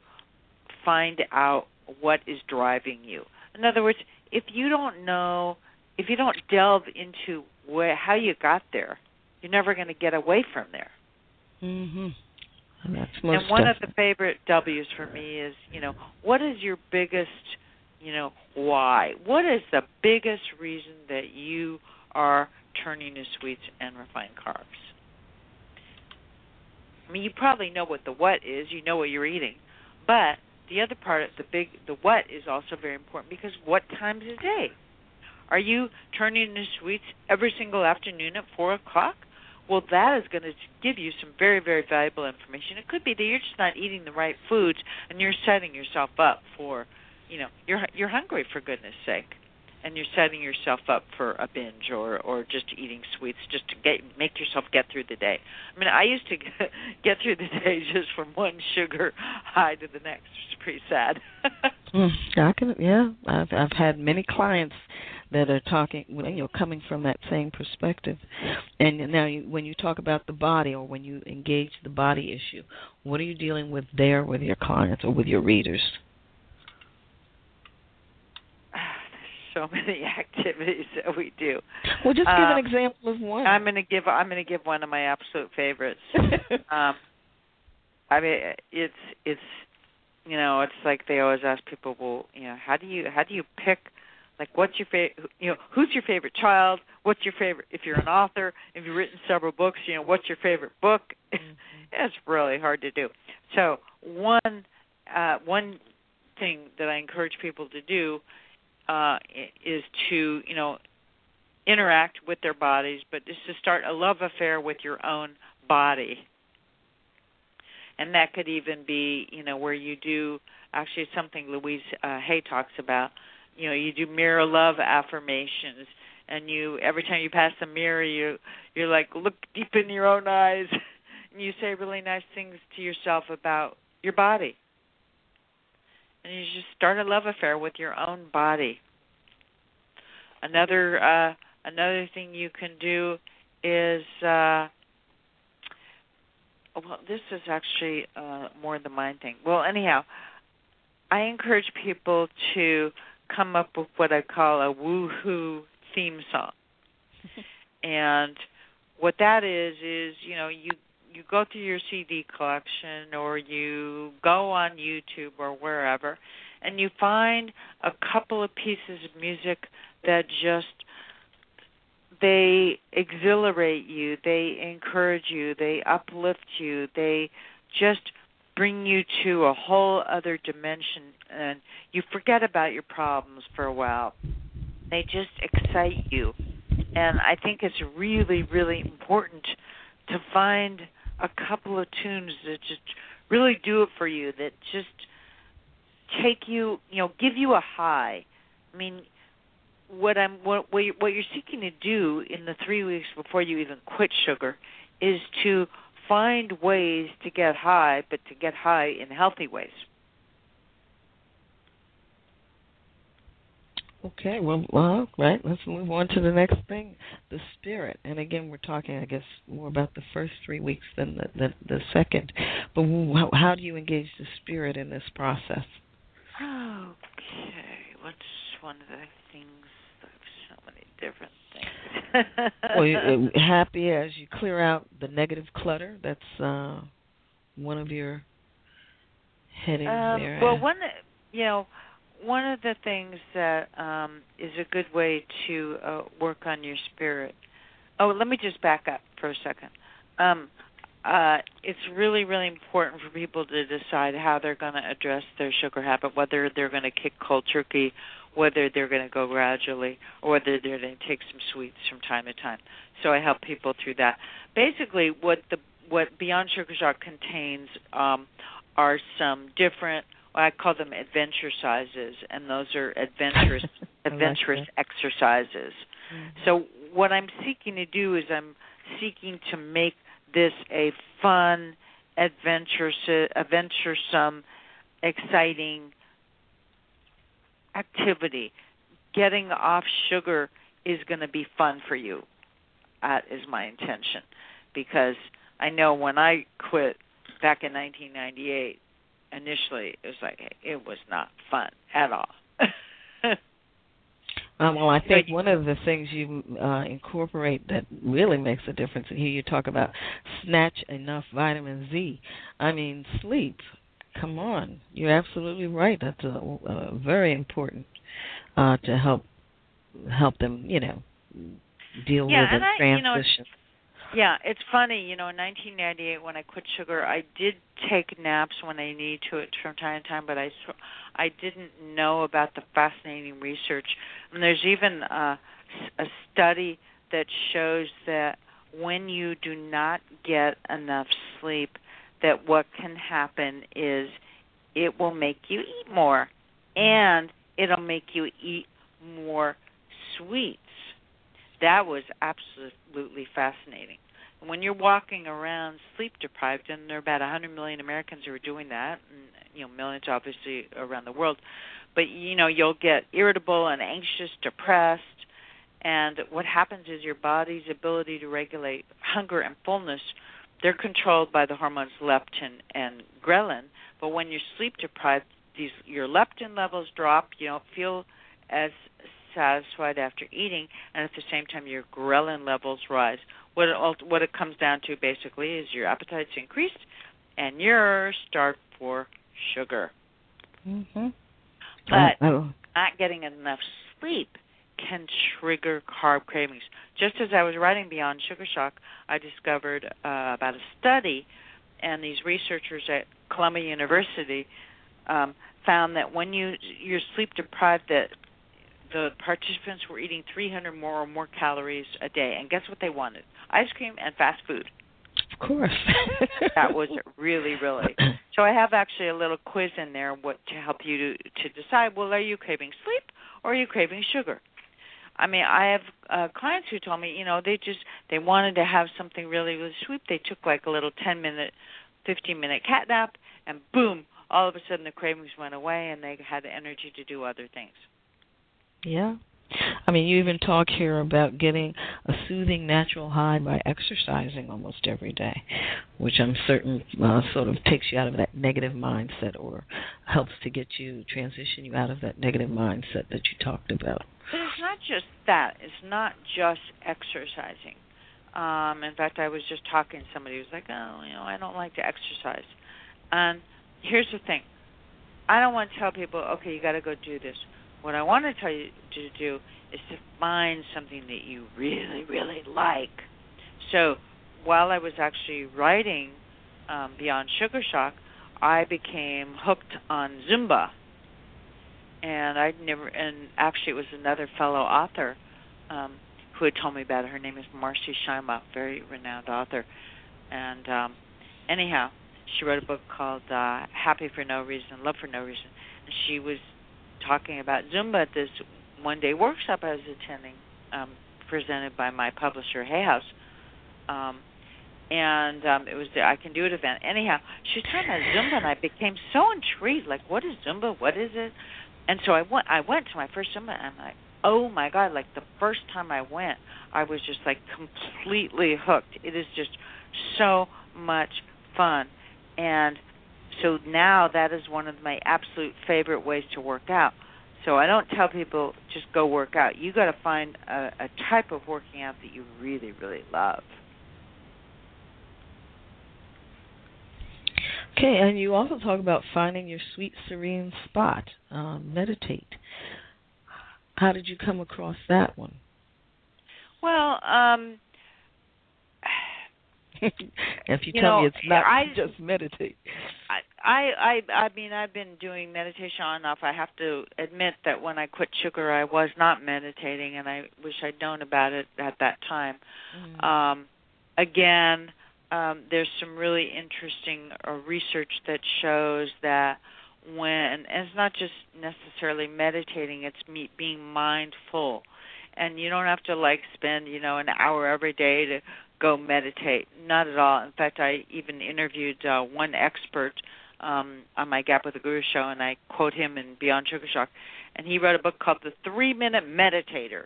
find out what is driving you. In other words, if you don't know, if you don't delve into where how you got there, you're never going to get away from there. Mm-hmm. And that's most and one definitely. of the favorite W's for me is, you know, what is your biggest, you know, why? What is the biggest reason that you are turning to sweets and refined carbs. I mean, you probably know what the what is. You know what you're eating, but the other part, of the big, the what is also very important because what times of day are you turning to sweets every single afternoon at four o'clock? Well, that is going to give you some very, very valuable information. It could be that you're just not eating the right foods and you're setting yourself up for, you know, you're you're hungry for goodness sake and you're setting yourself up for a binge or or just eating sweets just to get make yourself get through the day. I mean, I used to [laughs] get through the day [laughs] just from one sugar high to the next. It's pretty sad. [laughs] mm, I can, yeah. I've I've had many clients that are talking, you know, coming from that same perspective. And now, you, when you talk about the body or when you engage the body issue, what are you dealing with there with your clients or with your readers? So [laughs] many activities that we do. Well, just give um, an example of one. I'm going to give I'm going to give one of my absolute favorites. [laughs] um, I mean, it's it's you know, it's like they always ask people, well, you know, how do you how do you pick like what's your favorite you know who's your favorite child what's your favorite if you're an author if you've written several books you know what's your favorite book mm-hmm. [laughs] it's really hard to do so one uh one thing that I encourage people to do uh, is to you know interact with their bodies, but just to start a love affair with your own body. And that could even be, you know, where you do actually something Louise uh, Hay talks about. You know, you do mirror love affirmations, and you every time you pass the mirror, you you're like look deep in your own eyes, [laughs] and you say really nice things to yourself about your body. And you just start a love affair with your own body. Another uh, another thing you can do is uh, well, this is actually uh, more the mind thing. Well, anyhow, I encourage people to come up with what I call a woohoo theme song. [laughs] and what that is is, you know, you you go through your CD collection or you go on YouTube or wherever and you find a couple of pieces of music that just they exhilarate you, they encourage you, they uplift you, they just bring you to a whole other dimension and you forget about your problems for a while. They just excite you. And I think it's really, really important to find a couple of tunes that just really do it for you, that just take you, you know, give you a high. I mean, what I'm what what you're, seeking to do in the three weeks before you even quit sugar is to find ways to get high, but to get high in healthy ways. Okay, well, well, right. Let's move on to the next thing, the spirit. And again, we're talking, I guess, more about the first three weeks than the the, the second. But how, how do you engage the spirit in this process? Okay, what's one of the things? There's so many different things. well, you, [laughs] uh, happy as you clear out the negative clutter. That's uh, one of your headings um, there. Well, one, you know one of the things that um, is a good way to uh, work on your spirit. Oh, let me just back up for a second. Um, uh, it's really, really important for people to decide how they're going to address their sugar habit, whether they're going to kick cold turkey, whether they're going to go gradually, or whether they're going to take some sweets from time to time. So I help people through that. Basically, what the what Beyond Sugar Shock contains um, are some different I call them adventure sizes, and those are adventurous [laughs] adventurous exercises. Mm-hmm. So what I'm seeking to do is I'm seeking to make this a fun, adventurous, adventuresome, exciting activity. Getting off sugar is going to be fun for you. That is my intention, because I know when I quit back in 1998 initially it was like it was not fun at all. [laughs] um, well, I think one of the things you uh, incorporate that really makes a difference, and here you talk about snatch enough vitamin Z. I mean, sleep. Come on, you're absolutely right. That's a, a very important uh, to help help them, you know, deal yeah, with the I, transition. You know, yeah, it's funny, you know, in 1998 when I quit sugar, I did take naps when I needed to it from time to time, but I I didn't know about the fascinating research. And there's even a, a study that shows that when you do not get enough sleep, that what can happen is it will make you eat more and it'll make you eat more sweets. That was absolutely fascinating when you're walking around sleep deprived, and there are about 100 million Americans who are doing that, and you know millions obviously around the world, but you know you'll get irritable and anxious, depressed, and what happens is your body's ability to regulate hunger and fullness, they're controlled by the hormones leptin and ghrelin. But when you're sleep deprived, these your leptin levels drop. You don't feel as satisfied after eating, and at the same time your ghrelin levels rise what it, what it comes down to basically is your appetite's increased and you're starved for sugar. Mm-hmm. But oh, oh. not getting enough sleep can trigger carb cravings. Just as I was writing Beyond Sugar Shock, I discovered uh, about a study, and these researchers at Columbia University um, found that when you you're sleep deprived, that the participants were eating 300 more or more calories a day. And guess what they wanted? Ice cream and fast food. Of course. [laughs] that was really, really. So I have actually a little quiz in there what to help you to to decide. Well, are you craving sleep or are you craving sugar? I mean, I have uh, clients who told me, you know, they just they wanted to have something really really sweet. They took like a little 10 minute, 15 minute cat nap, and boom, all of a sudden the cravings went away and they had the energy to do other things. Yeah. I mean, you even talk here about getting a soothing natural high by exercising almost every day, which I'm certain uh, sort of takes you out of that negative mindset or helps to get you transition you out of that negative mindset that you talked about. But it's not just that. It's not just exercising. Um, in fact, I was just talking to somebody who's like, "Oh, you know, I don't like to exercise." And here's the thing: I don't want to tell people, "Okay, you got to go do this." What I want to tell you to do is to find something that you really, really like. So while I was actually writing um, Beyond Sugar Shock, I became hooked on Zumba. And I'd never, and actually it was another fellow author um, who had told me about it. Her name is Marci Shimoff, very renowned author. And um, anyhow, she wrote a book called uh, Happy for No Reason, Love for No Reason. And she was talking about Zumba at this one day workshop I was attending, um, presented by my publisher Hay House. Um, and um, it was the I Can Do It event. Anyhow, she was talking about Zumba, and I became so intrigued. Like, what is Zumba? What is it? And so I went. I went to my first Zumba, and I'm like, oh my god! Like the first time I went, I was just like completely hooked. It is just so much fun, and so now that is one of my absolute favorite ways to work out. So I don't tell people just go work out. You got to find a, a type of working out that you really, really love. Okay, and you also talk about finding your sweet, serene spot. Um, meditate. How did you come across that one? Well, um, [laughs] if you, you tell know, me it's not I, just meditate. I, I I mean I've been doing meditation on and off. I have to admit that when I quit sugar I was not meditating and I wish I'd known about it at that time. Mm. Um again, um there's some really interesting uh, research that shows that when and it's not just necessarily meditating, it's me being mindful. And you don't have to like spend, you know, an hour every day to go meditate. Not at all. In fact, I even interviewed uh, one expert um, on my Gab with the Guru show, and I quote him in Beyond Sugar Shock, and he wrote a book called The Three Minute Meditator.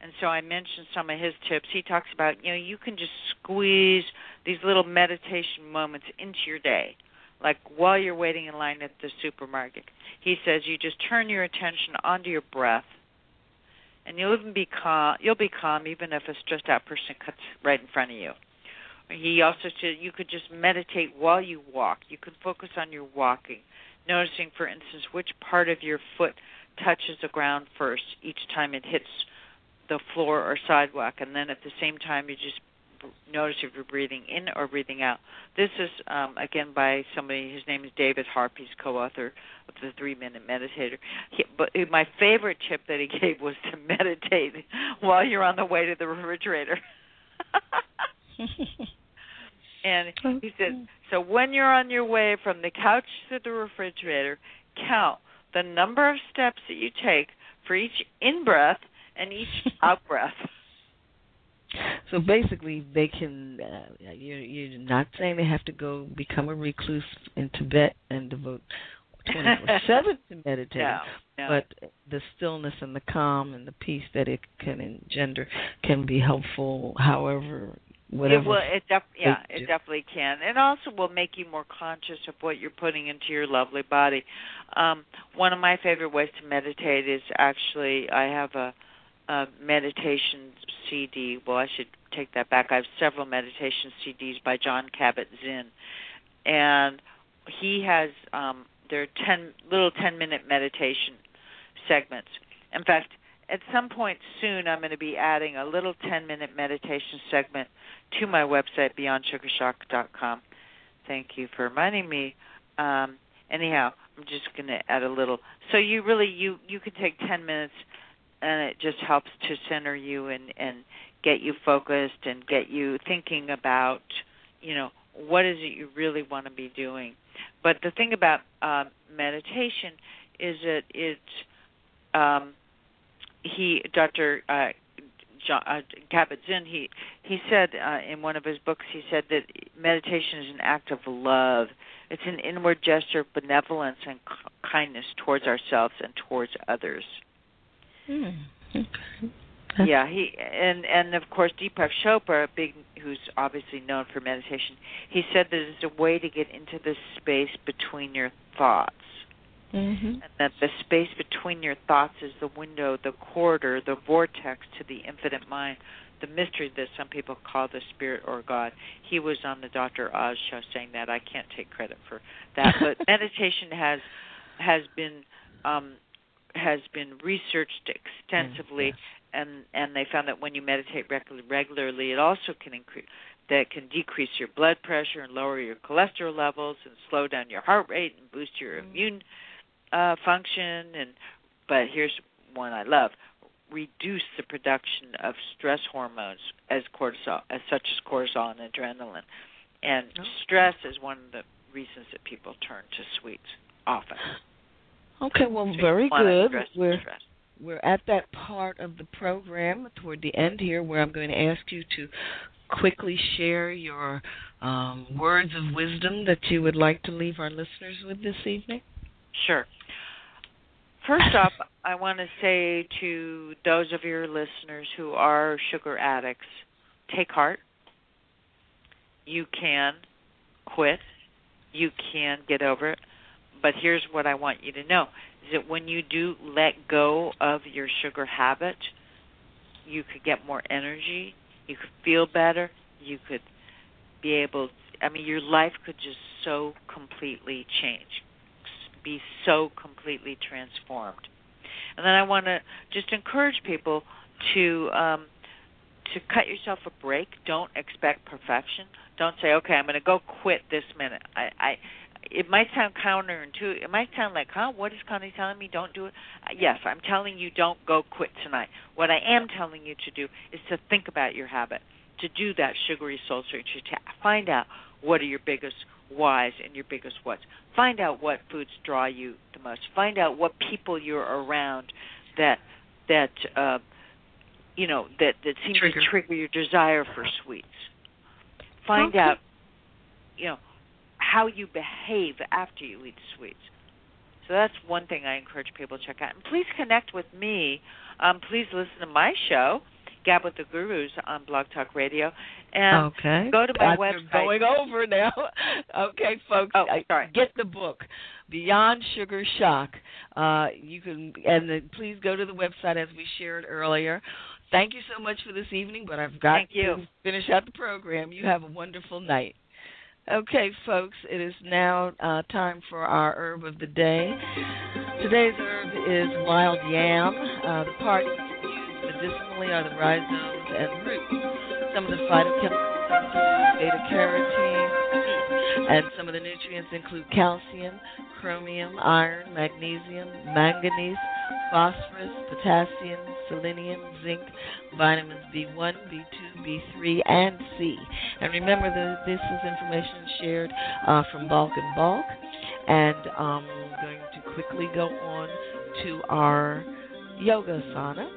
And so I mentioned some of his tips. He talks about, you know, you can just squeeze these little meditation moments into your day, like while you're waiting in line at the supermarket. He says you just turn your attention onto your breath, and you'll even be calm. You'll be calm even if a stressed out person cuts right in front of you. He also said you could just meditate while you walk. You could focus on your walking, noticing, for instance, which part of your foot touches the ground first each time it hits the floor or sidewalk, and then at the same time you just notice if you're breathing in or breathing out. This is um, again by somebody. His name is David Harp. He's co-author of the Three Minute Meditator. He, but my favorite tip that he [laughs] gave was to meditate [laughs] while you're on the way to the refrigerator. [laughs] and he said, so when you're on your way from the couch to the refrigerator, count the number of steps that you take for each in breath and each out breath. So basically, they can. Uh, you're, you're not saying they have to go become a recluse in Tibet and devote 24/7 [laughs] to meditating, no, no. but the stillness and the calm and the peace that it can engender can be helpful. However, whatever. It will. It def- yeah, do. it definitely can. It also will make you more conscious of what you're putting into your lovely body. Um, one of my favorite ways to meditate is actually I have a, a meditation CD. Well, I should take that back. I have several meditation CDs by Jon Kabat-Zinn, and he has um, there are ten little ten minute meditation segments. In fact, at some point soon, I'm going to be adding a little 10 minute meditation segment to my website, beyondsugarshock.com. Thank you for reminding me. Um, anyhow, I'm just going to add a little. So you really you you could take 10 minutes and it just helps to center you and and get you focused and get you thinking about, you know, what is it you really want to be doing. But the thing about uh, meditation is that it um, he Dr. Uh, Jon, uh, Kabat-Zinn, he he said uh, in one of his books, he said that meditation is an act of love. It's an inward gesture of benevolence and kindness towards ourselves and towards others. Hmm. Okay. Yeah, he and and of course Deepak Chopra, big who's obviously known for meditation. He said that it's a way to get into the space between your thoughts. Mm-hmm. And that the space between your thoughts is the window, the corridor, the vortex to the infinite mind, the mystery that some people call the spirit or God. He was on the Dr. Oz show saying that. I can't take credit for that, but [laughs] meditation has has been um, has been researched extensively, and and they found that when you meditate regu- regularly, it also can increase that can decrease your blood pressure and lower your cholesterol levels and slow down your heart rate and boost your immune uh, function. And but here's one I love: reduce the production of stress hormones as cortisol, as such as cortisol and adrenaline. And stress is one of the reasons that people turn to sweets often. [laughs] Okay, well, very good. We're stress. we're at that part of the program toward the end here where I'm going to ask you to quickly share your um, words of wisdom that you would like to leave our listeners with this evening. Sure. First off, I want to say to those of your listeners who are sugar addicts, take heart. You can quit. You can get over it. But here's what I want you to know is that when you do let go of your sugar habit, you could get more energy, you could feel better, you could be able to, I mean your life could just so completely change be so completely transformed. And then I want to just encourage people to um, to cut yourself a break. Don't expect perfection. Don't say, "Okay, I'm going to go quit this minute." I, I it might sound counterintuitive. It might sound like, "Huh? What is Connie telling me? Don't do it." Uh, yes, I'm telling you, don't go quit tonight. What I am telling you to do is to think about your habit, to do that sugary soul search, to find out what are your biggest whys and your biggest whats. Find out what foods draw you the most. Find out what people you're around that that uh, you know that that seem Trigger. to trigger your desire for sweets. Find Okay. out you know how you behave after you eat sweets. So that's one thing I encourage people to check out. And please connect with me. Um, please listen to my show, Gab with the Gurus, on Blog Talk Radio. And okay. go to my you're website. Going over now. [laughs] okay, folks. Oh, sorry. Get the book, Beyond Sugar Shock. Uh, you can, and then please go to the website as we shared earlier. Thank you so much for this evening, but I've got to finish out the program. You have a wonderful night. Okay, folks, it is now uh, time for our herb of the day. Today's herb is wild yam. Uh, the parts used medicinally are the rhizomes and roots. Some of the phytochemicals include beta carotene, and some of the nutrients include calcium, chromium, iron, magnesium, manganese, phosphorus, potassium, selenium, zinc, vitamins B1, B2, B3, and C. And remember that this is information shared uh, from Balch and Balch. And um, I'm going to quickly go on to our yoga asana.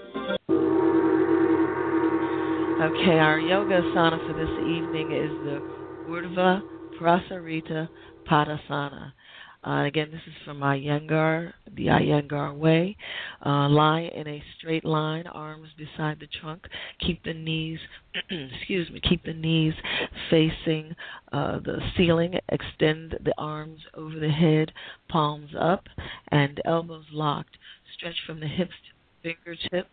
Okay, our yoga asana for this evening is the Urdhva Prasarita Padasana. Uh, again, this is from Iyengar, the Iyengar way. Uh, lie in a straight line, arms beside the trunk. Keep the knees, [clears throat] excuse me, keep the knees facing uh, the ceiling. Extend the arms over the head, palms up, and elbows locked. Stretch from the hips to the fingertips.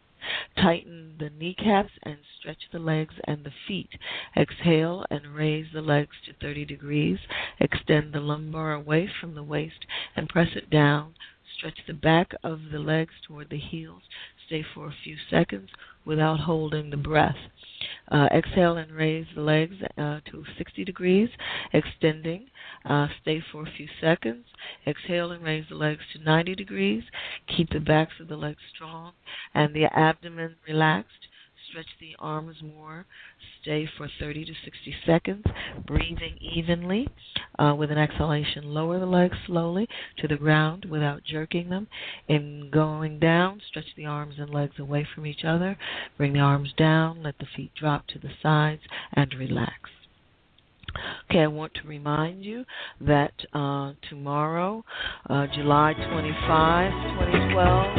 Tighten the kneecaps and stretch the legs and the feet. Exhale and raise the legs to 30 degrees. Extend the lumbar away from the waist and press it down. Stretch the back of the legs toward the heels. Stay for a few seconds without holding the breath. Uh, exhale and raise the legs uh, to 60 degrees, extending. Uh, stay for a few seconds. Exhale and raise the legs to 90 degrees. Keep the backs of the legs strong and the abdomen relaxed. Stretch the arms more. Stay for 30 to 60 seconds, breathing evenly. Uh, with an exhalation, lower the legs slowly to the ground without jerking them. In going down, stretch the arms and legs away from each other. Bring the arms down, let the feet drop to the sides, and relax. Okay, I want to remind you that uh, tomorrow, uh, July 25, 2012,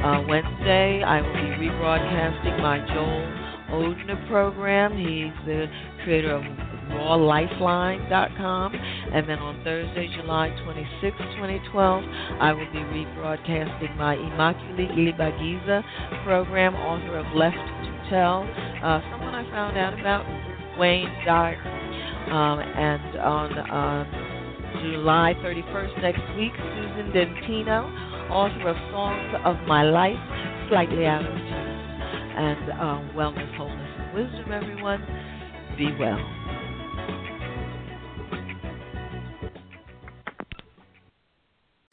uh, Wednesday, I will be rebroadcasting my Joel Odhner program. He's the creator of rawlifeline.com. And then on Thursday, July 26, 2012, I will be rebroadcasting my Immaculée Ilibagiza program, author of Left to Tell, uh, someone I found out about, Wayne Dyer. Um, and on uh, July 31st next week, Susan Dentino, author of Songs of My Life, Slightly Out of Tune. And uh, Wellness, Wholeness, and Wisdom, everyone. Be well.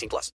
18 plus.